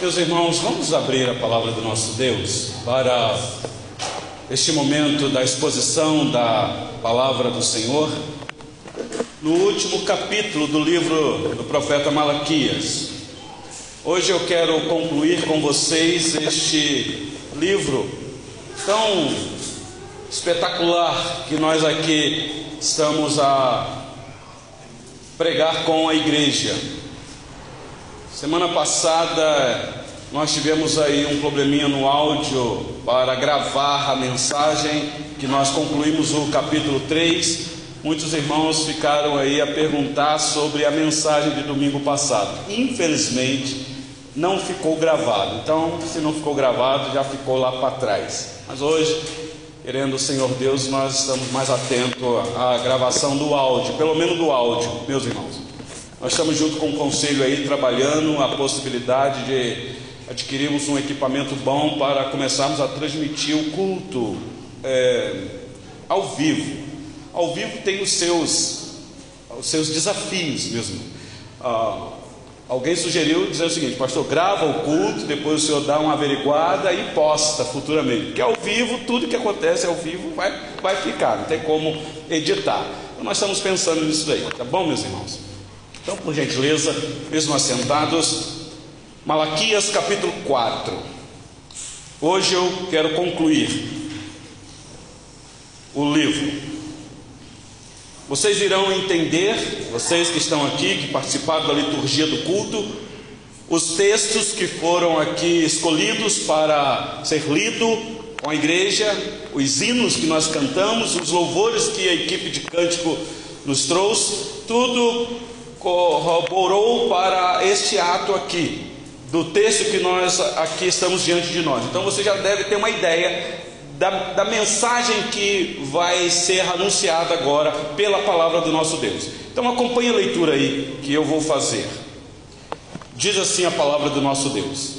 Meus irmãos, vamos abrir a palavra do nosso Deus para este momento da exposição da palavra do Senhor, no último capítulo do livro do profeta Malaquias. Hoje eu quero concluir com vocês este livro tão espetacular que nós aqui estamos a pregar com a igreja. Semana passada nós tivemos aí um probleminha no áudio para gravar a mensagem que nós concluímos o capítulo 3. Muitos irmãos ficaram aí a perguntar sobre a mensagem de domingo passado. Infelizmente, não ficou gravado. Então, se não ficou gravado, já ficou lá para trás. Mas hoje, querendo o Senhor Deus, nós estamos mais atentos à gravação do áudio, pelo menos do áudio, meus irmãos. Nós estamos junto com o conselho aí trabalhando a possibilidade de adquirirmos um equipamento bom para começarmos a transmitir o culto é, ao vivo. Ao vivo tem os seus, os seus desafios mesmo. Ah, alguém sugeriu dizer o seguinte, pastor, grava o culto, depois o senhor dá uma averiguada e posta futuramente. Porque ao vivo, tudo que acontece ao vivo vai, vai ficar, não tem como editar. Então nós estamos pensando nisso daí, tá bom, meus irmãos? Então, por gentileza, mesmo assentados, Malaquias capítulo 4. Hoje eu quero concluir o livro. Vocês irão entender, vocês que estão aqui, que participaram da liturgia do culto, os textos que foram aqui escolhidos para ser lido com a igreja, os hinos que nós cantamos, os louvores que a equipe de cântico nos trouxe, tudo corroborou para este ato aqui, do texto que nós aqui estamos diante de nós. Então você já deve ter uma ideia da, da mensagem que vai ser anunciada agora pela palavra do nosso Deus. Então acompanhe a leitura aí que eu vou fazer. Diz assim a palavra do nosso Deus: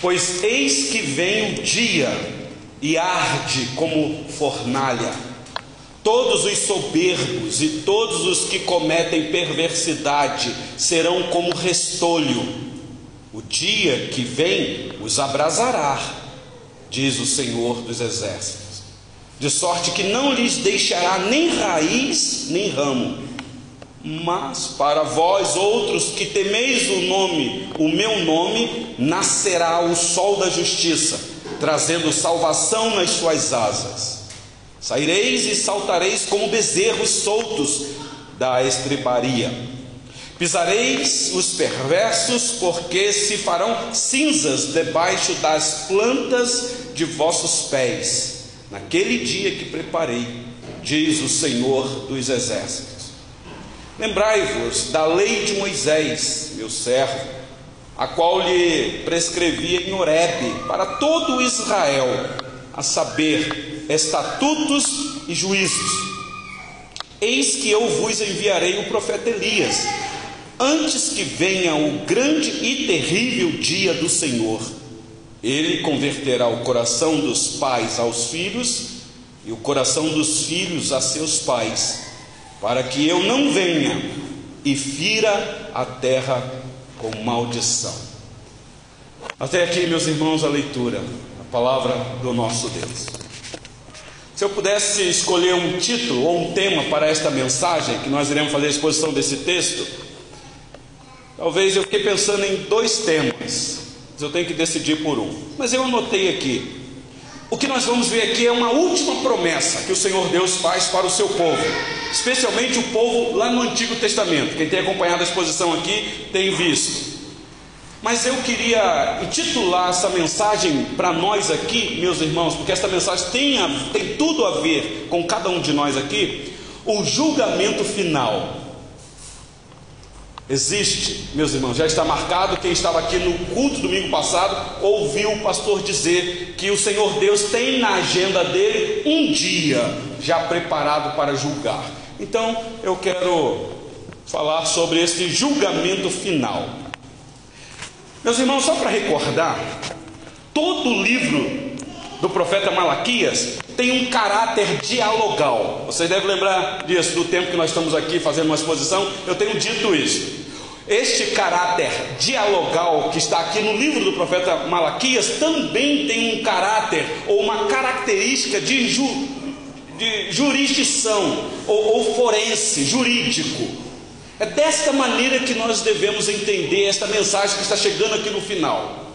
Pois eis que vem o dia e arde como fornalha Todos os soberbos e todos os que cometem perversidade serão como restolho. O dia que vem os abrasará, diz o Senhor dos Exércitos, de sorte que não lhes deixará nem raiz nem ramo. Mas para vós outros que temeis o nome, o meu nome, nascerá o sol da justiça, trazendo salvação nas suas asas. Saireis e saltareis como bezerros soltos da estribaria. Pisareis os perversos, porque se farão cinzas debaixo das plantas de vossos pés, naquele dia que preparei, diz o Senhor dos Exércitos. Lembrai-vos da lei de Moisés, meu servo, a qual lhe prescrevia em Horebe para todo Israel, a saber, estatutos e juízos. Eis que eu vos enviarei o profeta Elias, antes que venha o grande e terrível dia do Senhor. Ele converterá o coração dos pais aos filhos e o coração dos filhos a seus pais, para que eu não venha e fira a terra com maldição. Até aqui, meus irmãos, a leitura, a palavra do nosso Deus. Se eu pudesse escolher um título ou um tema para esta mensagem, que nós iremos fazer a exposição desse texto, talvez eu fiquei pensando em dois temas, mas eu tenho que decidir por um. Mas eu anotei aqui. O que nós vamos ver aqui é uma última promessa que o Senhor Deus faz para o seu povo, especialmente o povo lá no Antigo Testamento. Quem tem acompanhado a exposição aqui tem visto. Mas eu queria intitular essa mensagem para nós aqui, meus irmãos, porque esta mensagem tem, a, tem tudo a ver com cada um de nós aqui, o julgamento final. Existe, meus irmãos, já está marcado. Quem estava aqui no culto domingo passado ouviu o pastor dizer que o Senhor Deus tem na agenda dele um dia já preparado para julgar. Então eu quero falar sobre esse julgamento final. Meus irmãos, só para recordar, todo livro do profeta Malaquias tem um caráter dialogal. Vocês devem lembrar disso, do tempo que nós estamos aqui fazendo uma exposição, eu tenho dito isso. Este caráter dialogal que está aqui no livro do profeta Malaquias também tem um caráter ou uma característica de, ju, de jurisdição ou, ou forense, jurídico. É desta maneira que nós devemos entender esta mensagem que está chegando aqui no final.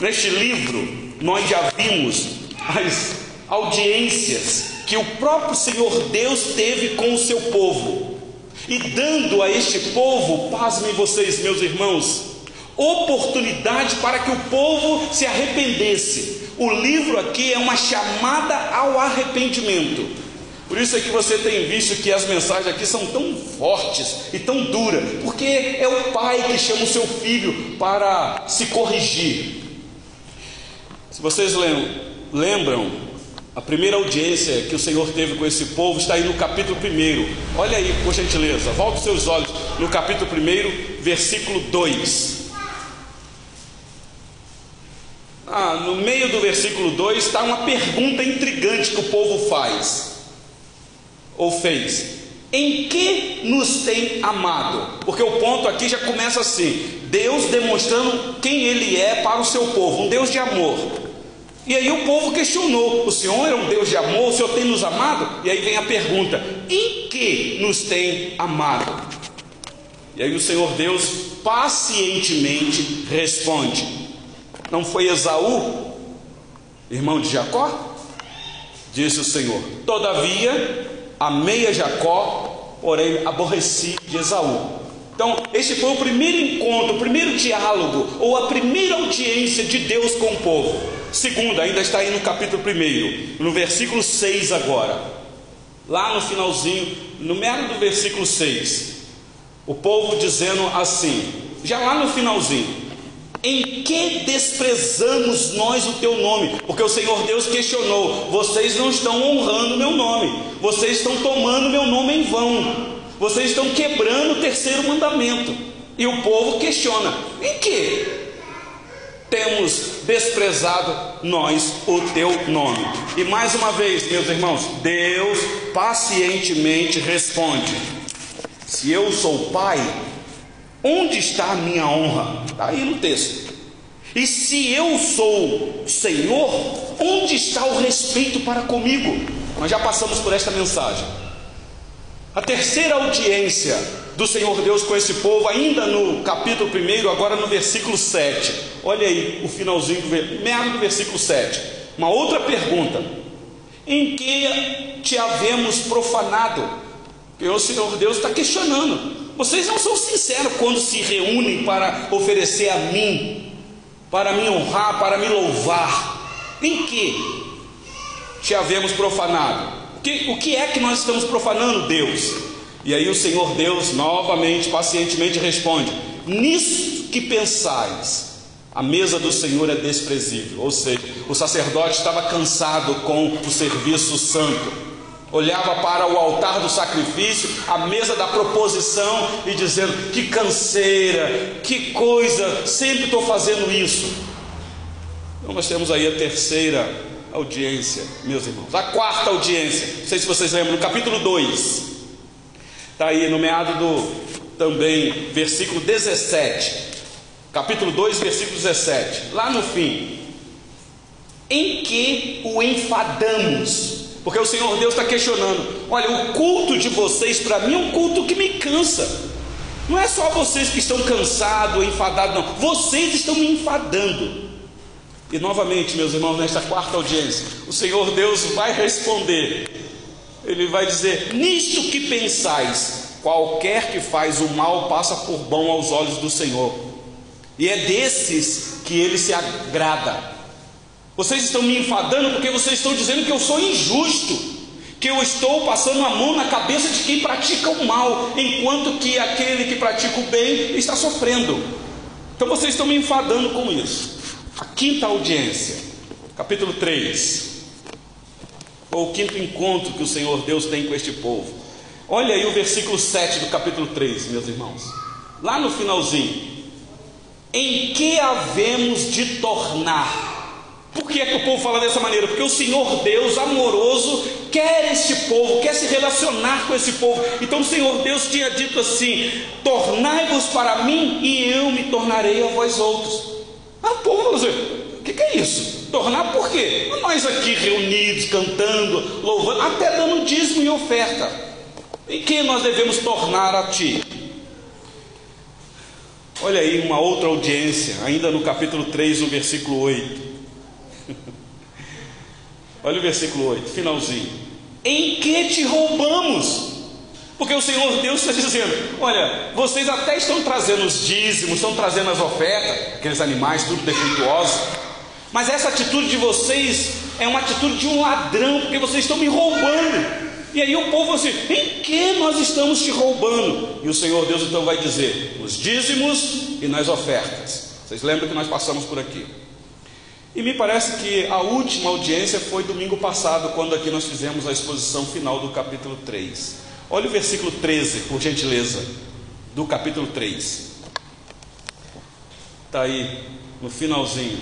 Neste livro, nós já vimos as audiências que o próprio Senhor Deus teve com o seu povo, e dando a este povo, pasmem vocês, meus irmãos, oportunidade para que o povo se arrependesse. O livro aqui é uma chamada ao arrependimento. Por isso é que você tem visto que as mensagens aqui são tão fortes e tão duras, porque é o pai que chama o seu filho para se corrigir. Se vocês lembram, a primeira audiência que o Senhor teve com esse povo está aí no capítulo 1. Olha aí, por gentileza, volte seus olhos no capítulo 1, versículo 2. Ah, no meio do versículo 2 está uma pergunta intrigante que o povo faz, ou fez: Em que nos tem amado? Porque o ponto aqui já começa assim: Deus demonstrando quem Ele é para o seu povo, um Deus de amor. E aí o povo questionou: o Senhor é um Deus de amor, o Senhor tem nos amado? E aí vem a pergunta: em que nos tem amado? E aí o Senhor Deus pacientemente responde: Não foi Esaú, irmão de Jacó? Disse o Senhor: Todavia, amei a Jacó, porém aborreci de Esaú. Então, este foi o primeiro encontro, o primeiro diálogo, ou a primeira audiência de Deus com o povo. Segunda, ainda está aí no capítulo 1, no versículo 6 agora. Lá no finalzinho, no meio do versículo 6, o povo dizendo assim, já lá no finalzinho: Em que desprezamos nós o teu nome? Porque o Senhor Deus questionou: Vocês não estão honrando meu nome, vocês estão tomando meu nome em vão, vocês estão quebrando o terceiro mandamento. E o povo questiona: Em que? temos desprezado nós o teu nome. E mais uma vez, meus irmãos, Deus pacientemente responde: Se eu sou pai, onde está a minha honra? Está aí no texto. E se eu sou Senhor, onde está o respeito para comigo? Nós já passamos por esta mensagem. A terceira audiência do Senhor Deus com esse povo, ainda no capítulo 1, agora no versículo 7. Olha aí o finalzinho, do, do versículo 7. Uma outra pergunta: Em que te havemos profanado? Porque o Senhor Deus está questionando. Vocês não são sinceros quando se reúnem para oferecer a mim, para me honrar, para me louvar. Em que te havemos profanado? O que, o que é que nós estamos profanando, Deus? E aí o Senhor Deus novamente, pacientemente responde: Nisso que pensais, a mesa do Senhor é desprezível. Ou seja, o sacerdote estava cansado com o serviço santo. Olhava para o altar do sacrifício, a mesa da proposição e dizendo: Que canseira, que coisa, sempre estou fazendo isso. Então nós temos aí a terceira audiência, meus irmãos. A quarta audiência, não sei se vocês lembram, no capítulo 2. Está aí no meado do também versículo 17, capítulo 2, versículo 17, lá no fim. Em que o enfadamos? Porque o Senhor Deus está questionando: olha, o culto de vocês para mim é um culto que me cansa. Não é só vocês que estão cansados enfadados, não. Vocês estão me enfadando. E novamente, meus irmãos, nesta quarta audiência, o Senhor Deus vai responder ele vai dizer: Nisto que pensais, qualquer que faz o mal passa por bom aos olhos do Senhor, e é desses que ele se agrada. Vocês estão me enfadando porque vocês estão dizendo que eu sou injusto, que eu estou passando a mão na cabeça de quem pratica o mal, enquanto que aquele que pratica o bem está sofrendo. Então vocês estão me enfadando com isso. A quinta audiência, capítulo 3 ou o quinto encontro que o Senhor Deus tem com este povo. Olha aí o versículo 7 do capítulo 3, meus irmãos. Lá no finalzinho. Em que havemos de tornar? Por que é que o povo fala dessa maneira? Porque o Senhor Deus, amoroso, quer este povo, quer se relacionar com esse povo. Então o Senhor Deus tinha dito assim: Tornai-vos para mim e eu me tornarei a vós outros. Ah, o povo falou assim: o que, que é isso? Tornar por quê? Nós aqui reunidos, cantando, louvando, até dando dízimo e oferta. Em quem nós devemos tornar a ti? Olha aí uma outra audiência, ainda no capítulo 3, no versículo 8. Olha o versículo 8, finalzinho. Em que te roubamos? Porque o Senhor Deus está dizendo: olha, vocês até estão trazendo os dízimos, estão trazendo as ofertas, aqueles animais tudo defeituosos, mas essa atitude de vocês é uma atitude de um ladrão, porque vocês estão me roubando. E aí o povo assim: em que nós estamos te roubando? E o Senhor Deus então vai dizer: nos dízimos e nas ofertas. Vocês lembram que nós passamos por aqui? E me parece que a última audiência foi domingo passado, quando aqui nós fizemos a exposição final do capítulo 3. Olha o versículo 13, por gentileza, do capítulo 3. Está aí no finalzinho.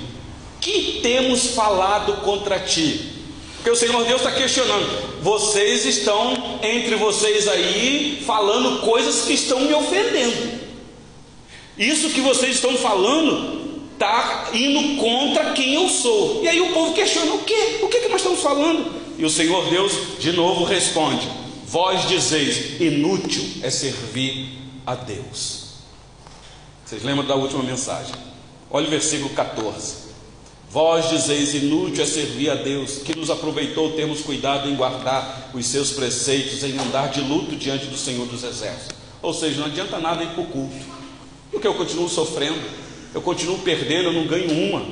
Que temos falado contra ti? Porque o Senhor Deus está questionando. Vocês estão entre vocês aí falando coisas que estão me ofendendo. Isso que vocês estão falando está indo contra quem eu sou. E aí o povo questiona: o que? O que, que nós estamos falando? E o Senhor Deus de novo responde: Vós dizeis, inútil é servir a Deus. Vocês lembram da última mensagem? Olha o versículo 14. Vós dizeis, inútil é servir a Deus, que nos aproveitou termos cuidado em guardar os seus preceitos, em andar de luto diante do Senhor dos Exércitos. Ou seja, não adianta nada ir para o culto, porque eu continuo sofrendo, eu continuo perdendo, eu não ganho uma.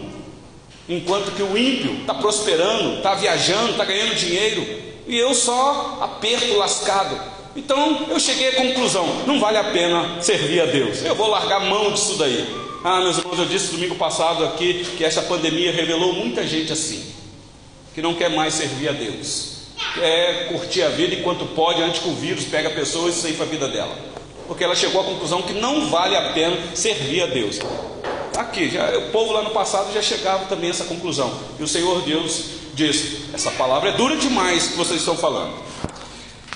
Enquanto que o ímpio está prosperando, está viajando, está ganhando dinheiro, e eu só aperto lascado. Então eu cheguei à conclusão: não vale a pena servir a Deus, eu vou largar mão disso daí. Ah, meus irmãos, eu disse domingo passado aqui que esta pandemia revelou muita gente assim, que não quer mais servir a Deus, quer curtir a vida enquanto pode, antes que o vírus pegue a pessoa e ceifa a vida dela, porque ela chegou à conclusão que não vale a pena servir a Deus. Aqui, já, o povo lá no passado já chegava também a essa conclusão, e o Senhor Deus disse: essa palavra é dura demais que vocês estão falando.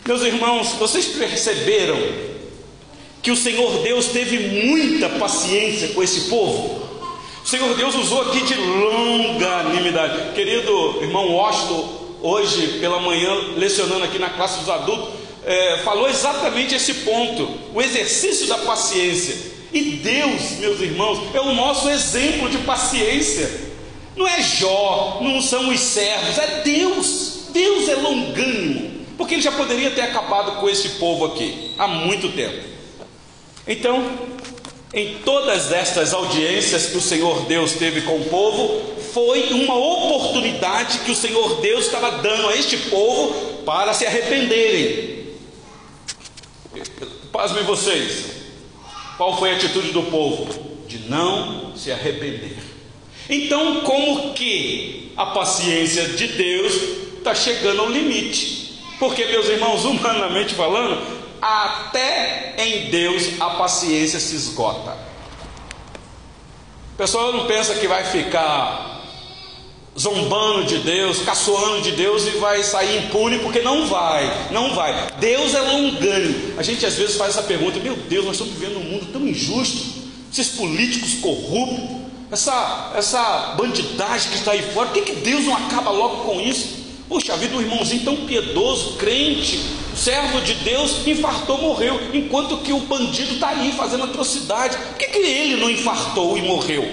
Meus irmãos, vocês perceberam que o Senhor Deus teve muita paciência com esse povo. O Senhor Deus usou aqui de longanimidade. Querido irmão Washington, hoje pela manhã, lecionando aqui na classe dos adultos, é, falou exatamente esse ponto: o exercício da paciência. E Deus, meus irmãos, é o nosso exemplo de paciência. Não é Jó, não são os servos, é Deus. Deus é longânimo, porque ele já poderia ter acabado com esse povo aqui há muito tempo. Então, em todas estas audiências que o Senhor Deus teve com o povo, foi uma oportunidade que o Senhor Deus estava dando a este povo para se arrependerem. Pasmem vocês, qual foi a atitude do povo? De não se arrepender. Então, como que a paciência de Deus está chegando ao limite? Porque, meus irmãos, humanamente falando, até em Deus a paciência se esgota. O pessoal não pensa que vai ficar zombando de Deus, caçoando de Deus e vai sair impune, porque não vai, não vai. Deus é longânimo. A gente às vezes faz essa pergunta: meu Deus, nós estamos vivendo num mundo tão injusto, esses políticos corruptos, essa, essa bandidagem que está aí fora, por que, que Deus não acaba logo com isso? Puxa vida, um irmãozinho tão piedoso, crente, servo de Deus, infartou, morreu, enquanto que o bandido está aí fazendo atrocidade. Por que, que ele não infartou e morreu?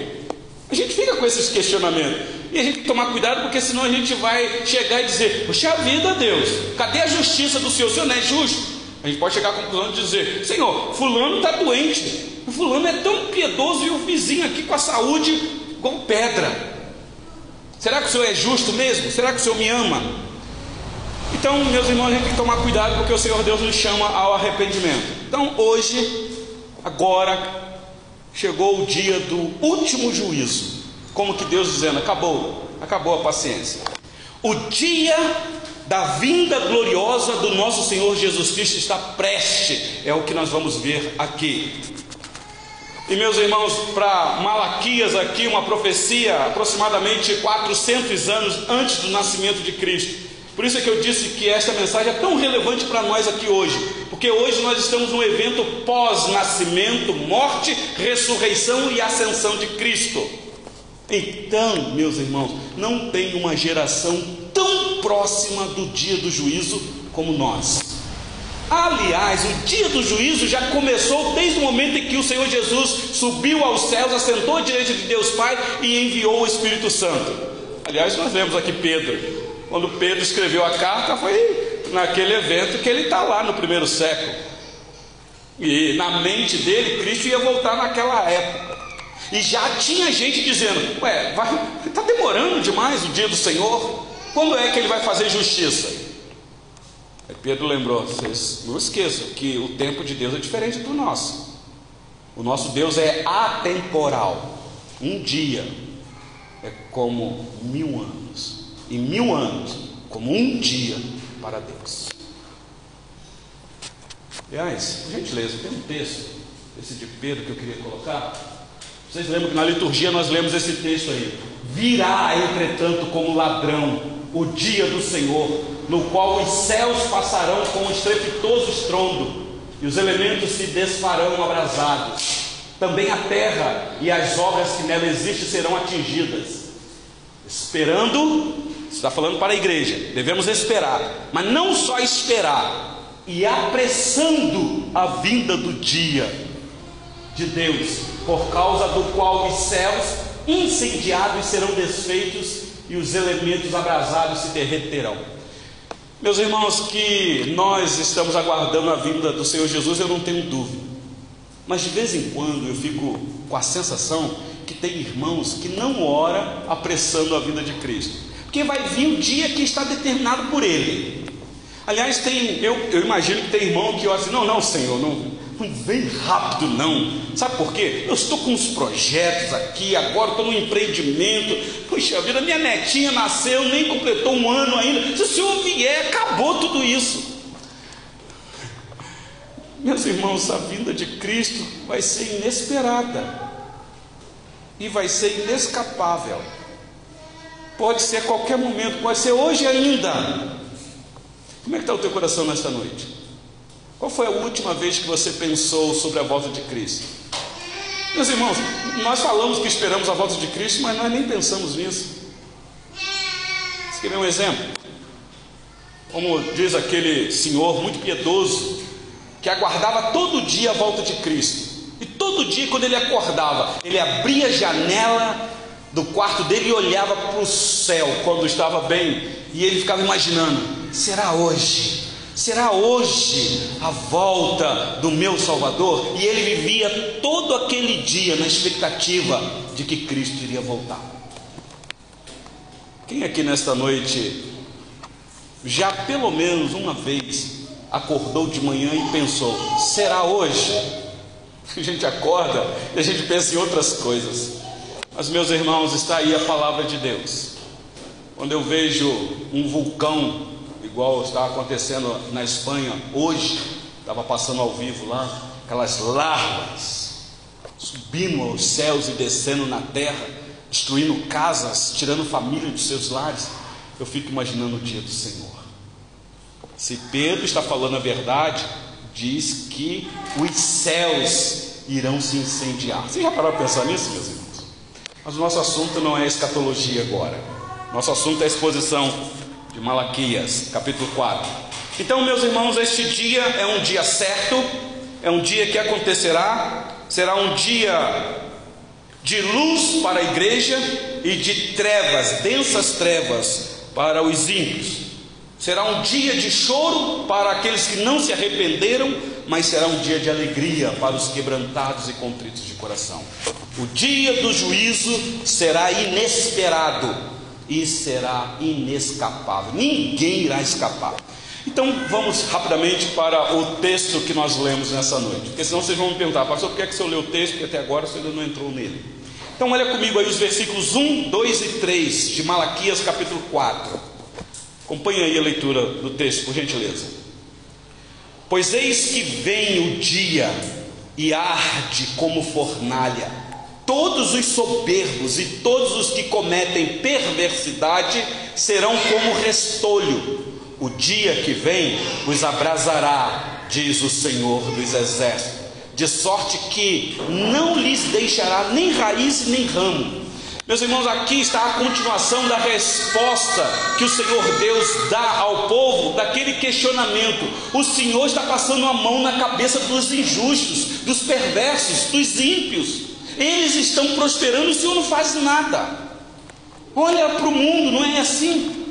A gente fica com esses questionamentos. E a gente tem que tomar cuidado, porque senão a gente vai chegar e dizer: Puxa vida, Deus, cadê a justiça do Senhor? O Senhor não é justo? A gente pode chegar à conclusão de dizer: Senhor, Fulano está doente, o Fulano é tão piedoso e o vizinho aqui com a saúde igual pedra. Será que o Senhor é justo mesmo? Será que o Senhor me ama? Então, meus irmãos, a gente tem que tomar cuidado porque o Senhor Deus nos chama ao arrependimento. Então, hoje, agora, chegou o dia do último juízo. Como que Deus dizendo: acabou, acabou a paciência. O dia da vinda gloriosa do nosso Senhor Jesus Cristo está preste, é o que nós vamos ver aqui. E meus irmãos, para Malaquias aqui, uma profecia aproximadamente 400 anos antes do nascimento de Cristo. Por isso é que eu disse que esta mensagem é tão relevante para nós aqui hoje, porque hoje nós estamos num evento pós-nascimento, morte, ressurreição e ascensão de Cristo. Então, meus irmãos, não tem uma geração tão próxima do dia do juízo como nós. Aliás, o dia do juízo já começou desde o momento em que o Senhor Jesus subiu aos céus, assentou diante de Deus Pai e enviou o Espírito Santo. Aliás, nós vemos aqui Pedro. Quando Pedro escreveu a carta, foi naquele evento que ele está lá no primeiro século. E na mente dele, Cristo ia voltar naquela época. E já tinha gente dizendo: Ué, está demorando demais o dia do Senhor? Quando é que ele vai fazer justiça? Aí Pedro lembrou: vocês não esqueçam que o tempo de Deus é diferente do nosso. O nosso Deus é atemporal. Um dia é como mil anos, e mil anos como um dia para Deus. Aliás, por gentileza, tem um texto, esse de Pedro que eu queria colocar. Vocês lembram que na liturgia nós lemos esse texto aí? Virá, entretanto, como ladrão o dia do Senhor, no qual os céus passarão com um estrepitoso estrondo, e os elementos se desfarão abrasados. Também a terra e as obras que nela existem serão atingidas. Esperando, está falando para a igreja, devemos esperar, mas não só esperar, e apressando a vinda do dia de Deus, por causa do qual os céus incendiados serão desfeitos e os elementos abrasados se derreterão. Meus irmãos, que nós estamos aguardando a vinda do Senhor Jesus, eu não tenho dúvida. Mas de vez em quando eu fico com a sensação que tem irmãos que não ora apressando a vinda de Cristo. Porque vai vir o dia que está determinado por Ele. Aliás, tem, eu, eu imagino que tem irmão que ora assim, não, não, Senhor, não, não vem rápido não. Sabe por quê? Eu estou com uns projetos aqui, agora estou no empreendimento. Puxa vida, minha netinha nasceu, nem completou um ano ainda. Se o senhor vier, acabou tudo isso. Meus irmãos, a vinda de Cristo vai ser inesperada e vai ser inescapável. Pode ser a qualquer momento, pode ser hoje ainda. Como é que está o teu coração nesta noite? Qual foi a última vez que você pensou sobre a volta de Cristo? Meus irmãos, nós falamos que esperamos a volta de Cristo, mas nós nem pensamos nisso. Você quer ver um exemplo? Como diz aquele senhor muito piedoso, que aguardava todo dia a volta de Cristo. E todo dia, quando ele acordava, ele abria a janela do quarto dele e olhava para o céu quando estava bem. E ele ficava imaginando: será hoje? Será hoje a volta do meu Salvador? E ele vivia todo aquele dia na expectativa de que Cristo iria voltar. Quem aqui nesta noite já pelo menos uma vez acordou de manhã e pensou: será hoje? A gente acorda e a gente pensa em outras coisas. Mas, meus irmãos, está aí a palavra de Deus. Quando eu vejo um vulcão igual está acontecendo na Espanha hoje, estava passando ao vivo lá, aquelas larvas subindo aos céus e descendo na terra, destruindo casas, tirando família dos seus lares. Eu fico imaginando o dia do Senhor. Se Pedro está falando a verdade, diz que os céus irão se incendiar. Você já parou para pensar nisso, meus irmãos? Mas o nosso assunto não é escatologia agora. Nosso assunto é exposição de Malaquias, capítulo 4. Então, meus irmãos, este dia é um dia certo, é um dia que acontecerá, será um dia de luz para a igreja e de trevas, densas trevas para os ímpios. Será um dia de choro para aqueles que não se arrependeram, mas será um dia de alegria para os quebrantados e contritos de coração. O dia do juízo será inesperado, e será inescapável. Ninguém irá escapar. Então vamos rapidamente para o texto que nós lemos nessa noite, porque senão vocês vão me perguntar, pastor, por que, é que você leu o texto? Porque até agora você ainda não entrou nele. Então olha comigo aí os versículos 1, 2 e 3 de Malaquias capítulo 4. Acompanhe aí a leitura do texto, por gentileza. Pois eis que vem o dia, e arde como fornalha. Todos os soberbos e todos os que cometem perversidade serão como restolho. O dia que vem os abrasará, diz o Senhor dos Exércitos, de sorte que não lhes deixará nem raiz nem ramo meus irmãos, aqui está a continuação da resposta que o Senhor Deus dá ao povo daquele questionamento. O Senhor está passando a mão na cabeça dos injustos, dos perversos, dos ímpios. Eles estão prosperando o Senhor não faz nada. Olha para o mundo, não é assim?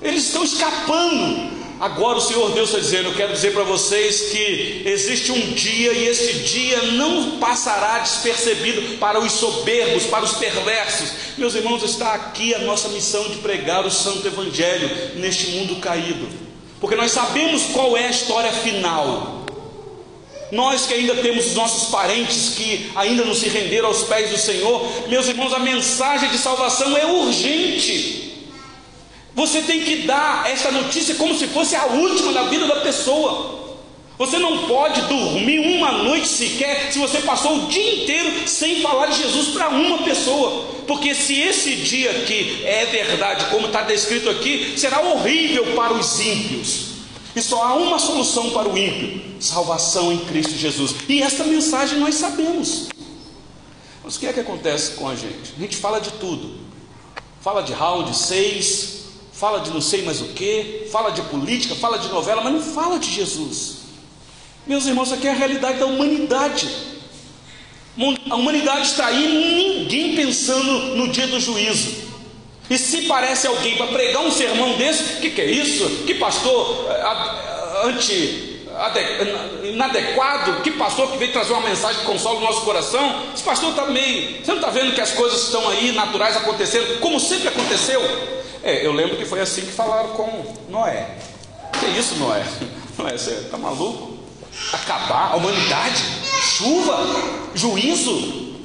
Eles estão escapando. Agora o Senhor Deus está dizendo: Eu quero dizer para vocês que existe um dia e esse dia não passará despercebido para os soberbos, para os perversos. Meus irmãos, está aqui a nossa missão de pregar o Santo Evangelho neste mundo caído, porque nós sabemos qual é a história final. Nós que ainda temos os nossos parentes que ainda não se renderam aos pés do Senhor, meus irmãos, a mensagem de salvação é urgente. Você tem que dar essa notícia como se fosse a última da vida da pessoa. Você não pode dormir uma noite sequer se você passou o dia inteiro sem falar de Jesus para uma pessoa. Porque se esse dia aqui é verdade, como está descrito aqui, será horrível para os ímpios. E só há uma solução para o ímpio: salvação em Cristo Jesus. E esta mensagem nós sabemos. Mas o que é que acontece com a gente? A gente fala de tudo. Fala de round 6, fala de não sei mais o que, fala de política, fala de novela, mas não fala de Jesus. Meus irmãos, isso aqui é a realidade da humanidade. A humanidade está aí, ninguém pensando no dia do juízo. E se parece alguém para pregar um sermão desse, que, que é isso? Que pastor eh, anti inadequado, que pastor que veio trazer uma mensagem que consola o nosso coração, esse pastor está meio, você não está vendo que as coisas estão aí naturais acontecendo, como sempre aconteceu? É, eu lembro que foi assim que falaram com Noé. Que isso, Noé? Noé, você está maluco? Acabar a humanidade? Chuva? Juízo?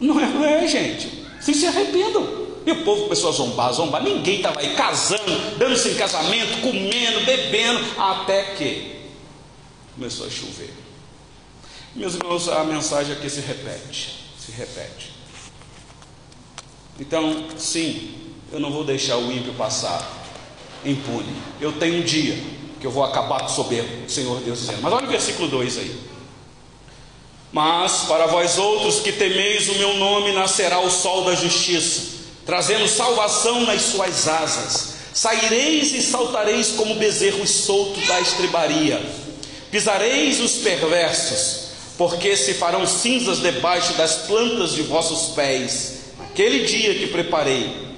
Não é, não é, gente. Vocês se arrependam. E o povo começou a zombar, zombar. Ninguém estava aí casando, dando-se em casamento, comendo, bebendo, até que começou a chover. Meus irmãos, a mensagem aqui se repete, se repete. Então, sim, eu não vou deixar o ímpio passar impune. Eu tenho um dia que eu vou acabar com o soberbo, o Senhor Deus dizendo. Mas olha o versículo 2 aí. Mas para vós outros que temeis o meu nome nascerá o sol da justiça, trazendo salvação nas suas asas. Saireis e saltareis como bezerros soltos da estrebaria. Pisareis os perversos, porque se farão cinzas debaixo das plantas de vossos pés. Naquele dia que preparei,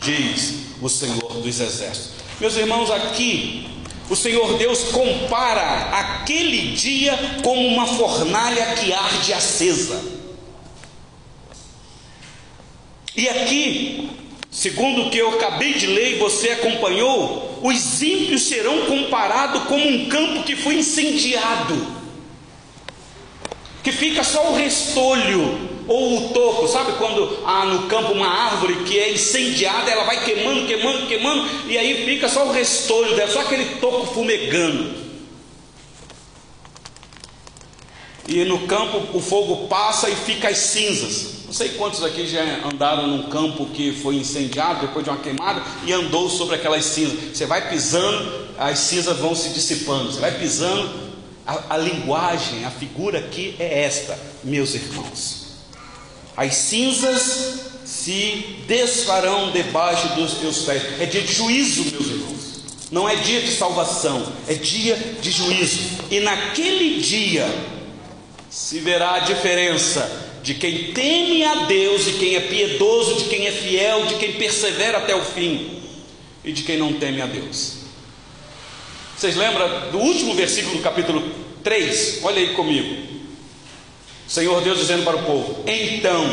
diz o Senhor dos Exércitos. Meus irmãos, aqui o Senhor Deus compara aquele dia como uma fornalha que arde acesa. E aqui, segundo o que eu acabei de ler e você acompanhou, os ímpios serão comparados como um campo que foi incendiado, que fica só o restolho ou o toco, sabe quando há no campo uma árvore que é incendiada, ela vai queimando, queimando, queimando, e aí fica só o restolho dela, só aquele toco fumegando. E no campo o fogo passa e fica as cinzas. Não sei quantos aqui já andaram num campo que foi incendiado depois de uma queimada e andou sobre aquelas cinzas. Você vai pisando, as cinzas vão se dissipando. Você vai pisando, a, a linguagem, a figura aqui é esta, meus irmãos. As cinzas se desfarão debaixo dos teus pés. É dia de juízo, meus irmãos. Não é dia de salvação, é dia de juízo. E naquele dia se verá a diferença de quem teme a Deus, de quem é piedoso, de quem é fiel, de quem persevera até o fim e de quem não teme a Deus. Vocês lembram do último versículo do capítulo 3? Olha aí comigo. Senhor Deus dizendo para o povo: Então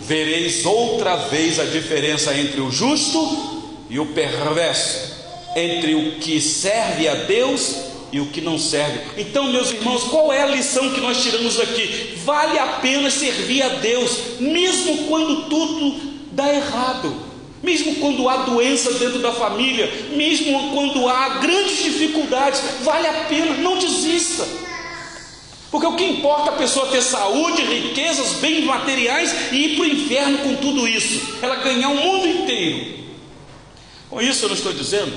vereis outra vez a diferença entre o justo e o perverso, entre o que serve a Deus e o que não serve. Então, meus irmãos, qual é a lição que nós tiramos daqui? Vale a pena servir a Deus, mesmo quando tudo dá errado, mesmo quando há doença dentro da família, mesmo quando há grandes dificuldades, vale a pena, não desista. Porque o que importa a pessoa ter saúde, riquezas, bens materiais e ir para o inferno com tudo isso. Ela ganhar o mundo inteiro. Com isso eu não estou dizendo,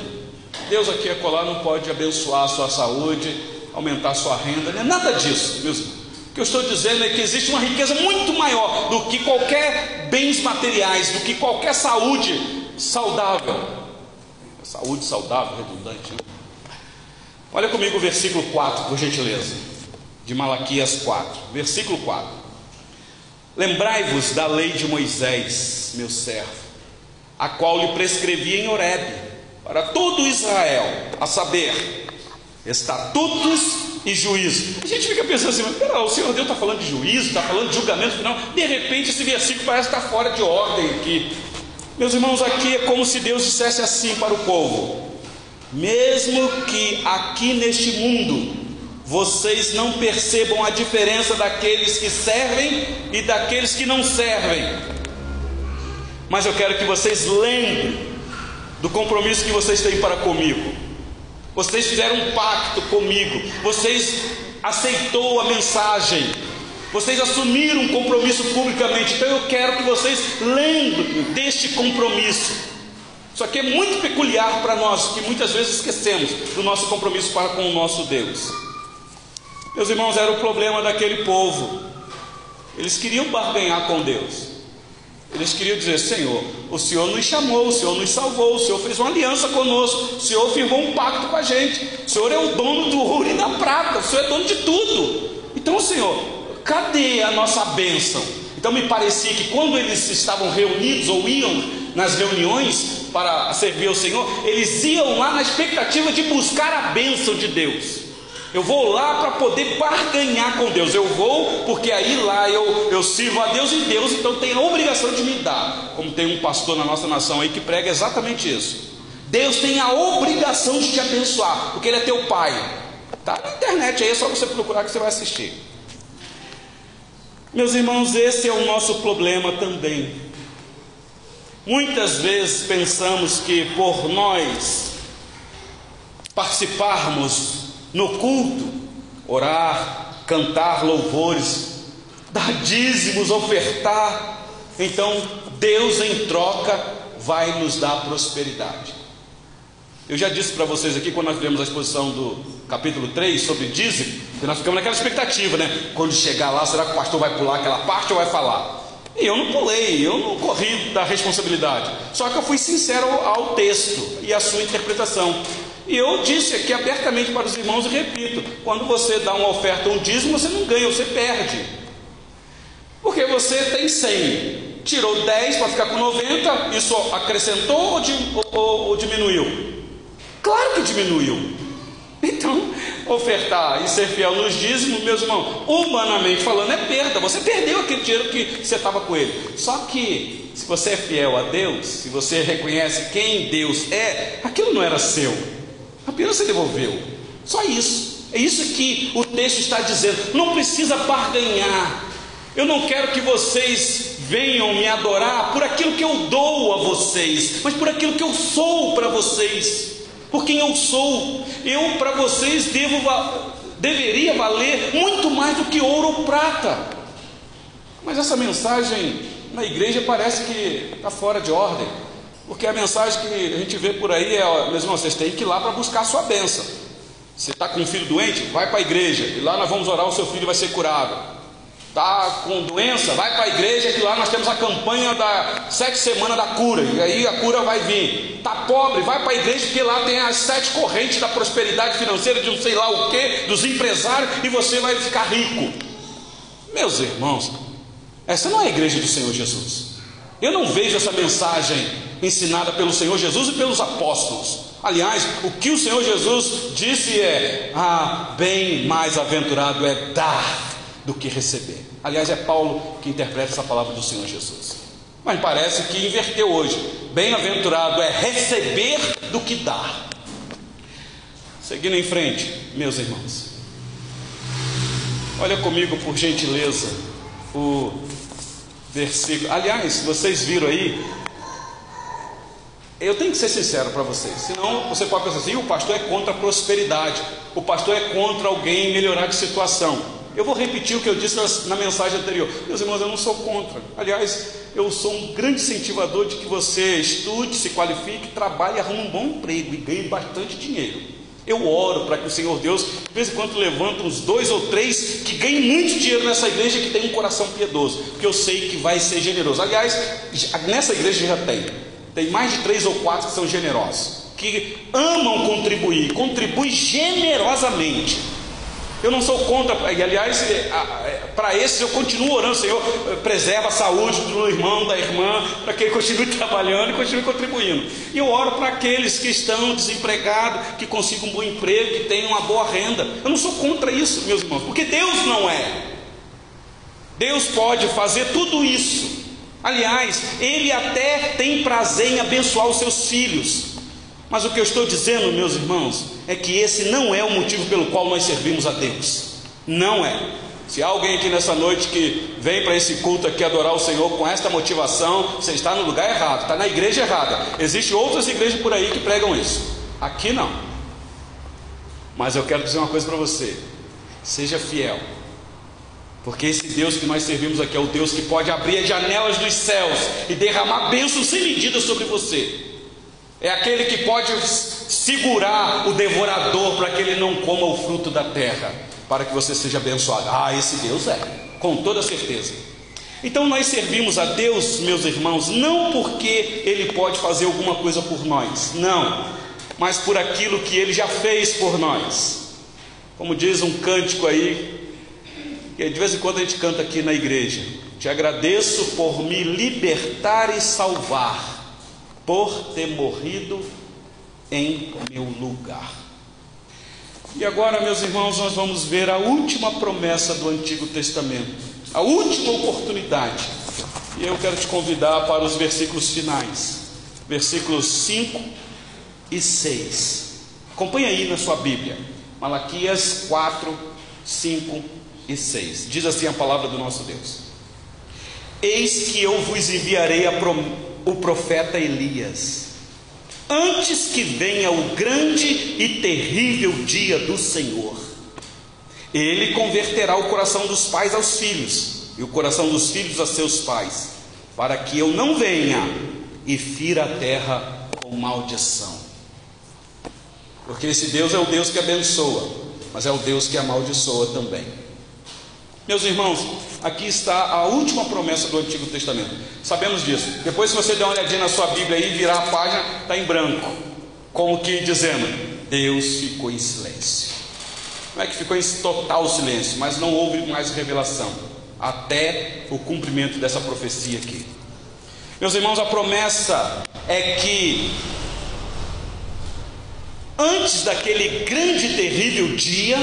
Deus aqui e acolá não pode abençoar a sua saúde, aumentar a sua renda, não é nada disso, meus irmãos. O que eu estou dizendo é que existe uma riqueza muito maior do que qualquer bens materiais, do que qualquer saúde saudável. Saúde saudável, redundante. Né? Olha comigo o versículo 4, por gentileza, de Malaquias 4, versículo 4. Lembrai-vos da lei de Moisés, meu servo, a qual lhe prescrevia em Horebe, para todo Israel, a saber, estatutos e juízo. A gente fica pensando assim, mas pera, o Senhor Deus está falando de juízo, está falando de julgamento final. De repente esse versículo parece estar fora de ordem aqui. Meus irmãos, aqui é como se Deus dissesse assim para o povo: mesmo que aqui neste mundo vocês não percebam a diferença daqueles que servem e daqueles que não servem, mas eu quero que vocês lembrem do compromisso que vocês têm para comigo. Vocês fizeram um pacto comigo. Vocês aceitou a mensagem. Vocês assumiram um compromisso publicamente. Então eu quero que vocês lembrem deste compromisso. Isso aqui é muito peculiar para nós, que muitas vezes esquecemos do nosso compromisso para com o nosso Deus. Meus irmãos, era o problema daquele povo. Eles queriam barganhar com Deus. Eles queriam dizer: Senhor, o Senhor nos chamou, o Senhor nos salvou, o Senhor fez uma aliança conosco, o Senhor firmou um pacto com a gente, o Senhor é o dono do ouro e da prata, o Senhor é dono de tudo. Então, Senhor, cadê a nossa bênção? Então, me parecia que quando eles estavam reunidos ou iam nas reuniões para servir ao Senhor, eles iam lá na expectativa de buscar a bênção de Deus. Eu vou lá para poder barganhar com Deus. Eu vou porque aí lá eu, eu sirvo a Deus e Deus então tem a obrigação de me dar. Como tem um pastor na nossa nação aí que prega exatamente isso. Deus tem a obrigação de te abençoar, porque Ele é teu Pai. Tá na internet aí, é só você procurar que você vai assistir. Meus irmãos, esse é o nosso problema também. Muitas vezes pensamos que por nós participarmos no culto, orar, cantar louvores, dar dízimos, ofertar. Então, Deus em troca vai nos dar prosperidade. Eu já disse para vocês aqui, quando nós vemos a exposição do capítulo 3 sobre dízimo, que nós ficamos naquela expectativa, né? Quando chegar lá, será que o pastor vai pular aquela parte ou vai falar? E eu não pulei, eu não corri da responsabilidade. Só que eu fui sincero ao texto e à sua interpretação. E eu disse aqui abertamente para os irmãos e repito: quando você dá uma oferta ou um dízimo, você não ganha, você perde. Porque você tem 100, tirou 10 para ficar com 90, isso acrescentou ou, ou, ou diminuiu? Claro que diminuiu. Então, ofertar e ser fiel nos dízimos, meus irmãos, humanamente falando, é perda. Você perdeu aquele dinheiro que você estava com ele. Só que, se você é fiel a Deus, se você reconhece quem Deus é, aquilo não era seu. Apenas você devolveu. Só isso. É isso que o texto está dizendo. Não precisa barganhar. Eu não quero que vocês venham me adorar por aquilo que eu dou a vocês, mas por aquilo que eu sou para vocês. Por quem eu sou. Eu para vocês devo deveria valer muito mais do que ouro ou prata. Mas essa mensagem na igreja parece que está fora de ordem. Porque a mensagem que a gente vê por aí é: meus irmãos, vocês têm que ir lá para buscar a sua bênção. Você está com um filho doente? Vai para a igreja, e lá nós vamos orar, o seu filho vai ser curado. Está com doença? Vai para a igreja, que lá nós temos a campanha da sete semanas da cura, e aí a cura vai vir. Está pobre? Vai para a igreja, que lá tem as sete correntes da prosperidade financeira, de não sei lá o que, dos empresários, e você vai ficar rico. Meus irmãos, essa não é a igreja do Senhor Jesus. Eu não vejo essa mensagem ensinada pelo Senhor Jesus e pelos apóstolos. Aliás, o que o Senhor Jesus disse é: ah, bem mais aventurado é dar do que receber. Aliás, é Paulo que interpreta essa palavra do Senhor Jesus. Mas parece que inverteu hoje. Bem-aventurado é receber do que dar. Seguindo em frente, meus irmãos. Olha comigo, por gentileza, o versículo. Aliás, vocês viram aí eu tenho que ser sincero para vocês, senão você pode pensar assim: o pastor é contra a prosperidade, o pastor é contra alguém melhorar de situação. Eu vou repetir o que eu disse na mensagem anterior. Meus irmãos, eu não sou contra. Aliás, eu sou um grande incentivador de que você estude, se qualifique, trabalhe, arrume um bom emprego e ganhe bastante dinheiro. Eu oro para que o Senhor Deus, de vez em quando, levanta uns dois ou três que ganhem muito dinheiro nessa igreja que tem um coração piedoso, porque eu sei que vai ser generoso. Aliás, nessa igreja já tem, tem mais de três ou quatro que são generosos, que amam contribuir, contribuem generosamente. Eu não sou contra, e aliás, é, é, para esses eu continuo orando, Senhor, preserva a saúde do irmão, da irmã, para que ele continue trabalhando e continue contribuindo. E eu oro para aqueles que estão desempregados, que consigam um bom emprego, que tenham uma boa renda. Eu não sou contra isso, meus irmãos, porque Deus não é. Deus pode fazer tudo isso. Aliás, Ele até tem prazer em abençoar os seus filhos. Mas o que eu estou dizendo, meus irmãos, é que esse não é o motivo pelo qual nós servimos a Deus. Não é. Se há alguém aqui nessa noite que vem para esse culto aqui adorar o Senhor com esta motivação, você está no lugar errado, está na igreja errada. Existem outras igrejas por aí que pregam isso. Aqui não. Mas eu quero dizer uma coisa para você: seja fiel. Porque esse Deus que nós servimos aqui é o Deus que pode abrir as janelas dos céus e derramar bênçãos sem medida sobre você. É aquele que pode segurar o devorador para que ele não coma o fruto da terra, para que você seja abençoado. Ah, esse Deus é, com toda certeza. Então nós servimos a Deus, meus irmãos, não porque Ele pode fazer alguma coisa por nós, não, mas por aquilo que Ele já fez por nós. Como diz um cântico aí, que de vez em quando a gente canta aqui na igreja: Te agradeço por me libertar e salvar por ter morrido em meu lugar. E agora, meus irmãos, nós vamos ver a última promessa do Antigo Testamento, a última oportunidade. E eu quero te convidar para os versículos finais, versículos 5 e 6. Acompanhe aí na sua Bíblia, Malaquias 4, 5 e 6. Diz assim a palavra do nosso Deus: Eis que eu vos enviarei promessa o profeta Elias, antes que venha o grande e terrível dia do Senhor. Ele converterá o coração dos pais aos filhos, e o coração dos filhos a seus pais, para que eu não venha e fira a terra com maldição. Porque esse Deus é o Deus que abençoa, mas é o Deus que amaldiçoa também. Meus irmãos, aqui está a última promessa do Antigo Testamento. Sabemos disso. Depois, se você der uma olhadinha na sua Bíblia e virar a página, está em branco, como que dizendo: Deus ficou em silêncio. Não é que ficou em total silêncio, mas não houve mais revelação até o cumprimento dessa profecia aqui. Meus irmãos, a promessa é que antes daquele grande e terrível dia,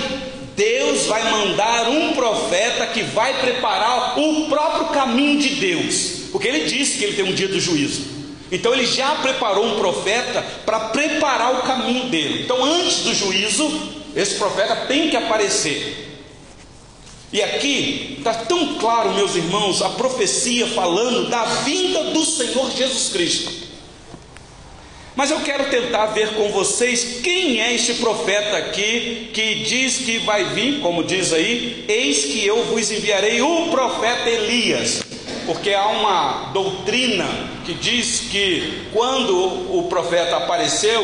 Deus vai mandar um profeta que vai preparar o próprio caminho de Deus, porque ele disse que ele tem um dia do juízo. Então ele já preparou um profeta para preparar o caminho dele. Então antes do juízo, esse profeta tem que aparecer. E aqui está tão claro, meus irmãos, a profecia falando da vinda do Senhor Jesus Cristo. Mas eu quero tentar ver com vocês quem é este profeta aqui que diz que vai vir, como diz aí, eis que eu vos enviarei o profeta Elias. Porque há uma doutrina que diz que quando o profeta apareceu,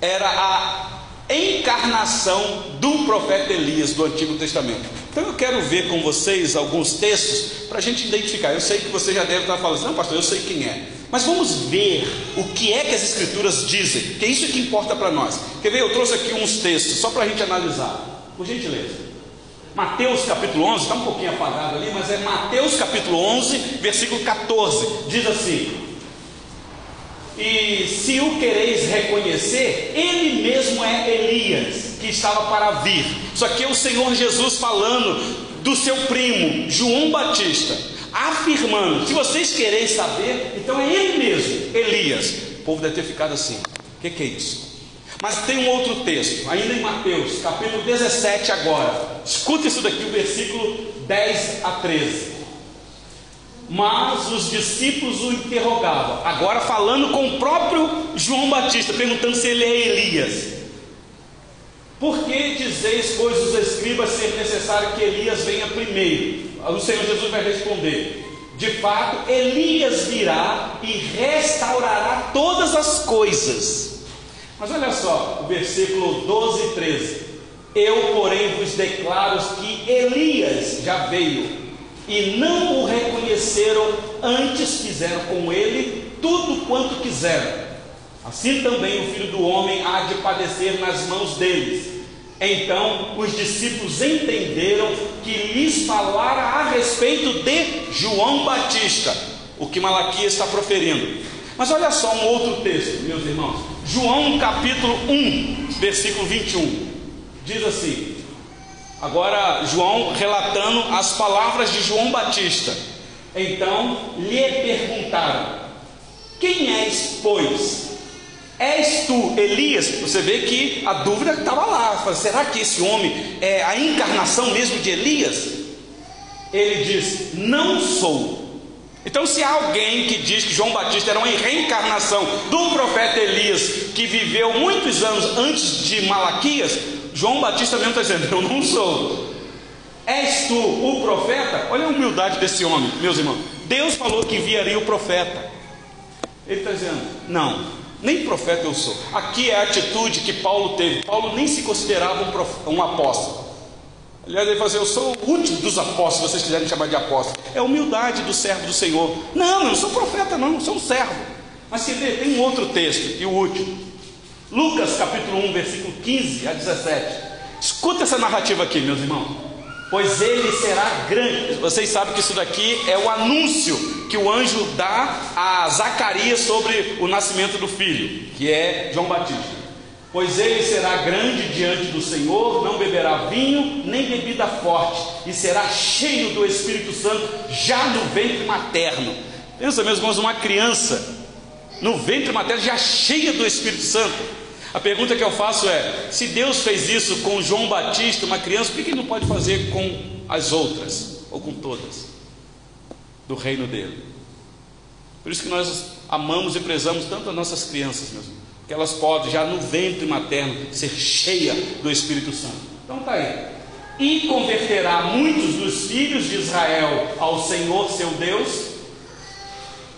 era a encarnação do profeta Elias do Antigo Testamento. Então eu quero ver com vocês alguns textos para a gente identificar. Eu sei que você já deve estar falando, não, pastor, eu sei quem é. Mas vamos ver o que é que as Escrituras dizem, que é isso que importa para nós. Quer ver? Eu trouxe aqui uns textos, só para a gente analisar. Por gentileza. Mateus capítulo 11, está um pouquinho apagado ali, mas é Mateus capítulo 11, versículo 14. Diz assim: E se o quereis reconhecer, ele mesmo é Elias, que estava para vir. Isso aqui é o Senhor Jesus falando do seu primo, João Batista afirmando: se vocês querem saber, então é ele mesmo, Elias. O povo deve ter ficado assim: o que, que é isso? Mas tem um outro texto, ainda em Mateus, capítulo 17, agora. Escuta isso daqui, o versículo 10 a 13. Mas os discípulos o interrogavam, agora falando com o próprio João Batista, perguntando se ele é Elias. Por que dizeis, pois, os escribas ser necessário que Elias venha primeiro? O Senhor Jesus vai responder: De fato, Elias virá e restaurará todas as coisas. Mas olha só, o versículo 12 e 13: Eu, porém, vos declaro que Elias já veio e não o reconheceram, antes fizeram com ele tudo quanto quiseram. Assim também o filho do homem há de padecer nas mãos deles. Então os discípulos entenderam que lhes falara a respeito de João Batista, o que Malaquias está proferindo. Mas olha só um outro texto, meus irmãos. João capítulo 1, versículo 21. Diz assim: Agora João relatando as palavras de João Batista. Então lhe perguntaram: Quem és, pois? És tu Elias? Você vê que a dúvida estava lá. Fala, Será que esse homem é a encarnação mesmo de Elias? Ele diz: Não sou. Então, se há alguém que diz que João Batista era uma reencarnação do profeta Elias, que viveu muitos anos antes de Malaquias, João Batista mesmo está dizendo: Eu não sou. És tu o profeta? Olha a humildade desse homem, meus irmãos. Deus falou que enviaria o profeta. Ele está dizendo: Não, nem profeta eu sou. Aqui é a atitude que Paulo teve. Paulo nem se considerava um, prof... um apóstolo. Aliás, ele falou assim: Eu sou o último dos apóstolos, se vocês quiserem chamar de apóstolo. É a humildade do servo do Senhor. Não, eu não sou profeta, não, eu sou um servo. Mas quer ver, tem um outro texto, e o último. Lucas capítulo 1, versículo 15 a 17. Escuta essa narrativa aqui, meus irmãos pois ele será grande. Vocês sabem que isso daqui é o anúncio que o anjo dá a Zacarias sobre o nascimento do filho, que é João Batista. Pois ele será grande diante do Senhor, não beberá vinho nem bebida forte, e será cheio do Espírito Santo já no ventre materno. Pensa, meus irmãos, uma criança no ventre materno já cheia do Espírito Santo. A pergunta que eu faço é: se Deus fez isso com João Batista, uma criança, por que ele não pode fazer com as outras, ou com todas, do reino dele? Por isso que nós amamos e prezamos tanto as nossas crianças, meus que elas podem, já no ventre materno, ser cheia do Espírito Santo. Então tá aí. E converterá muitos dos filhos de Israel ao Senhor seu Deus.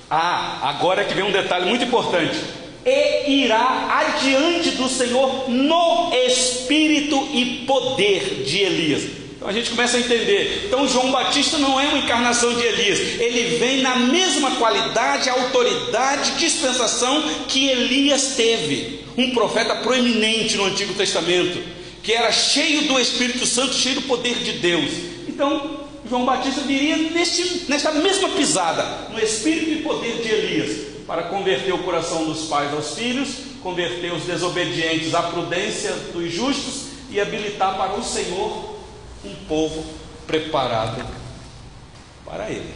Ah, agora é que vem um detalhe muito importante e irá adiante do Senhor no espírito e poder de Elias. Então a gente começa a entender. Então João Batista não é uma encarnação de Elias, ele vem na mesma qualidade, autoridade, dispensação que Elias teve, um profeta proeminente no Antigo Testamento, que era cheio do Espírito Santo, cheio do poder de Deus. Então João Batista viria neste, nesta mesma pisada, no espírito e poder de Elias para converter o coração dos pais aos filhos, converter os desobedientes à prudência dos justos e habilitar para o Senhor um povo preparado para Ele.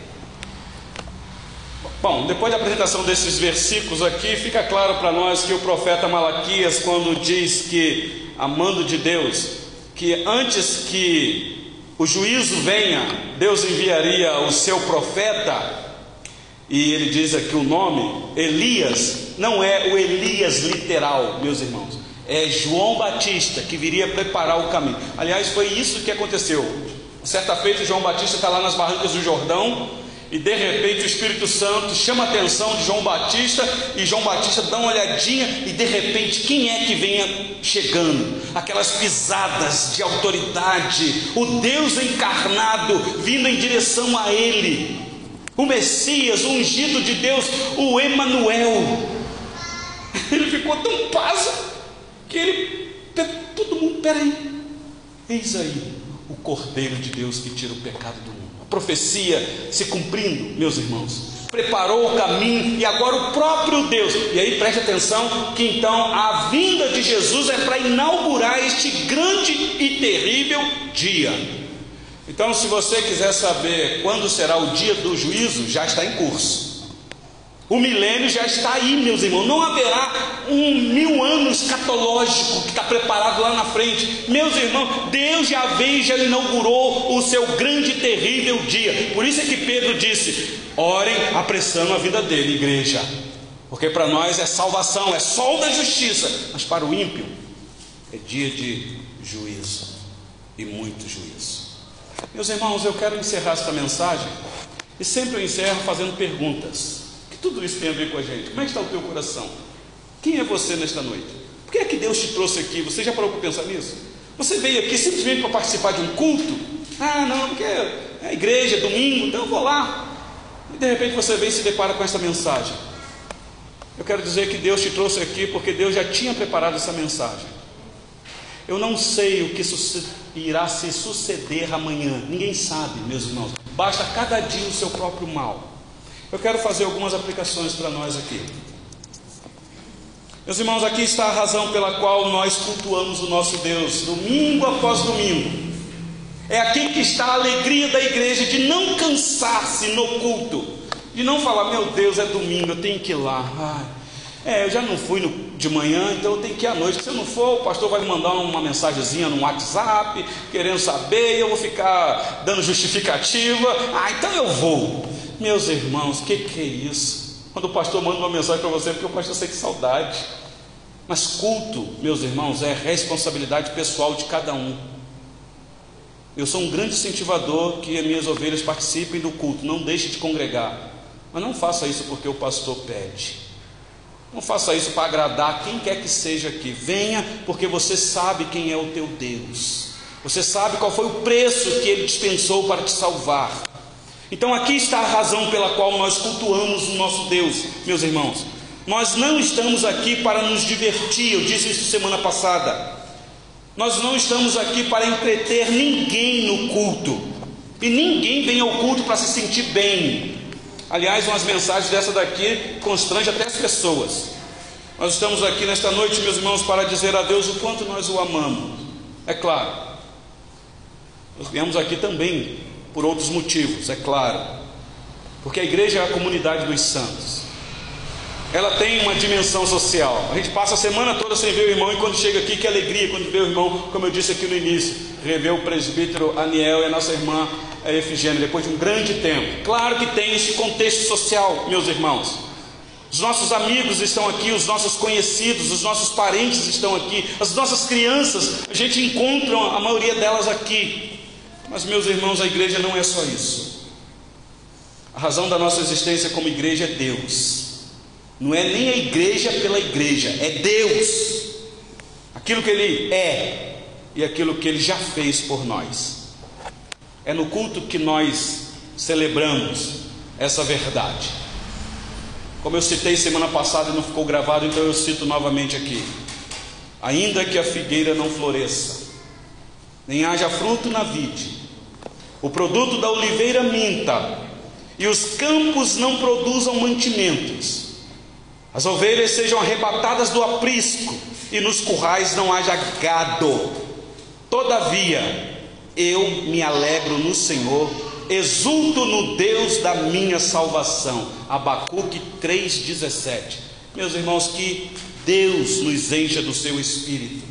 Bom, depois da apresentação desses versículos aqui, fica claro para nós que o profeta Malaquias, quando diz que, amando de Deus, que antes que o juízo venha, Deus enviaria o seu profeta e ele diz aqui o nome, Elias, não é o Elias literal, meus irmãos, é João Batista que viria preparar o caminho. Aliás, foi isso que aconteceu. Certa feita, João Batista está lá nas barrancas do Jordão, e de repente o Espírito Santo chama a atenção de João Batista, e João Batista dá uma olhadinha, e de repente, quem é que vem chegando? Aquelas pisadas de autoridade, o Deus encarnado vindo em direção a ele o Messias, o ungido de Deus, o Emanuel. Ele ficou tão paso que ele, todo mundo, peraí, eis aí o Cordeiro de Deus que tira o pecado do mundo. A profecia se cumprindo, meus irmãos. Preparou o caminho e agora o próprio Deus. E aí preste atenção que então a vinda de Jesus é para inaugurar este grande e terrível dia então, se você quiser saber quando será o dia do juízo, já está em curso. O milênio já está aí, meus irmãos. Não haverá um mil anos catológico que está preparado lá na frente. Meus irmãos, Deus já veio, já inaugurou o seu grande e terrível dia. Por isso é que Pedro disse: orem apressando a vida dele, igreja. Porque para nós é salvação, é sol da justiça. Mas para o ímpio é dia de juízo e muito juízo. Meus irmãos, eu quero encerrar esta mensagem e sempre eu encerro fazendo perguntas. Que tudo isso tem a ver com a gente. Como é que está o teu coração? Quem é você nesta noite? Por que é que Deus te trouxe aqui? Você já parou para pensar nisso? Você veio aqui simplesmente para participar de um culto? Ah, não, porque é igreja, é domingo, então eu vou lá. E de repente você vem e se depara com essa mensagem. Eu quero dizer que Deus te trouxe aqui porque Deus já tinha preparado essa mensagem. Eu não sei o que irá se suceder amanhã, ninguém sabe, meus irmãos. Basta cada dia o seu próprio mal. Eu quero fazer algumas aplicações para nós aqui. Meus irmãos, aqui está a razão pela qual nós cultuamos o nosso Deus, domingo após domingo. É aqui que está a alegria da igreja de não cansar-se no culto, de não falar, meu Deus, é domingo, eu tenho que ir lá. Ai, é, eu já não fui no, de manhã, então eu tenho que ir à noite. Se eu não for, o pastor vai me mandar uma mensagenzinha no WhatsApp, querendo saber, e eu vou ficar dando justificativa. Ah, então eu vou. Meus irmãos, o que, que é isso? Quando o pastor manda uma mensagem para você, é porque o pastor sente saudade. Mas culto, meus irmãos, é responsabilidade pessoal de cada um. Eu sou um grande incentivador que as minhas ovelhas participem do culto, não deixe de congregar. Mas não faça isso porque o pastor pede. Não faça isso para agradar quem quer que seja aqui. Venha porque você sabe quem é o teu Deus. Você sabe qual foi o preço que ele dispensou para te salvar. Então aqui está a razão pela qual nós cultuamos o nosso Deus, meus irmãos. Nós não estamos aqui para nos divertir, eu disse isso semana passada. Nós não estamos aqui para entreter ninguém no culto. E ninguém vem ao culto para se sentir bem. Aliás, umas mensagens dessa daqui constrange até as pessoas. Nós estamos aqui nesta noite, meus irmãos, para dizer a Deus o quanto nós o amamos. É claro. Nós viemos aqui também por outros motivos, é claro. Porque a igreja é a comunidade dos santos ela tem uma dimensão social. A gente passa a semana toda sem ver o irmão, e quando chega aqui, que alegria quando vê o irmão, como eu disse aqui no início, rever o presbítero Aniel e a nossa irmã Efigênia, depois de um grande tempo. Claro que tem esse contexto social, meus irmãos. Os nossos amigos estão aqui, os nossos conhecidos, os nossos parentes estão aqui, as nossas crianças, a gente encontra a maioria delas aqui. Mas, meus irmãos, a igreja não é só isso. A razão da nossa existência como igreja é Deus. Não é nem a igreja pela igreja, é Deus. Aquilo que Ele é e aquilo que Ele já fez por nós. É no culto que nós celebramos essa verdade. Como eu citei semana passada e não ficou gravado, então eu cito novamente aqui. Ainda que a figueira não floresça, nem haja fruto na vide, o produto da oliveira minta, e os campos não produzam mantimentos, as ovelhas sejam arrebatadas do aprisco e nos currais não haja gado. Todavia, eu me alegro no Senhor, exulto no Deus da minha salvação. Abacuque 3,17. Meus irmãos, que Deus nos encha do seu espírito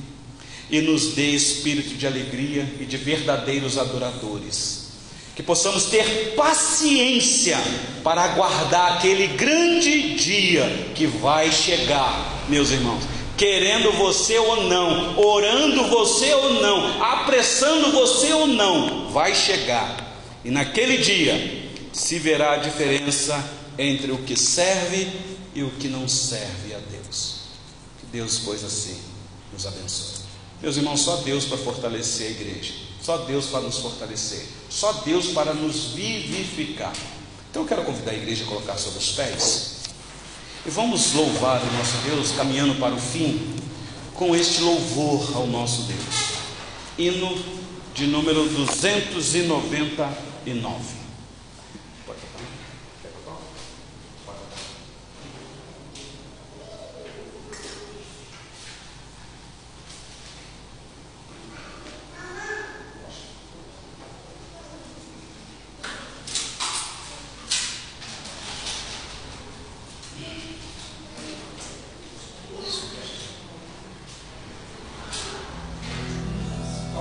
e nos dê espírito de alegria e de verdadeiros adoradores que possamos ter paciência para aguardar aquele grande dia que vai chegar, meus irmãos. Querendo você ou não, orando você ou não, apressando você ou não, vai chegar. E naquele dia se verá a diferença entre o que serve e o que não serve a Deus. Que Deus, pois assim, nos abençoe. Meus irmãos, só Deus para fortalecer a igreja, só Deus para nos fortalecer. Só Deus para nos vivificar. Então eu quero convidar a igreja a colocar sobre os pés. E vamos louvar o nosso Deus, caminhando para o fim, com este louvor ao nosso Deus. Hino de número 299.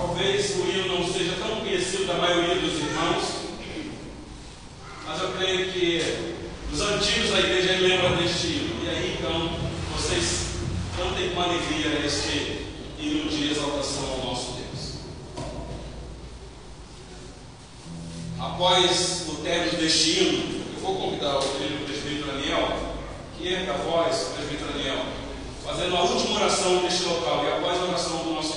Talvez o hino não seja tão conhecido da maioria dos irmãos, mas eu creio que os antigos da igreja lembram deste hino. E aí então vocês cantem com alegria este hino de exaltação ao nosso Deus. Após o término deste hino, eu vou convidar o presbítero Daniel, que entra a voz, presbítero Daniel, fazendo a última oração deste local e após a oração do nosso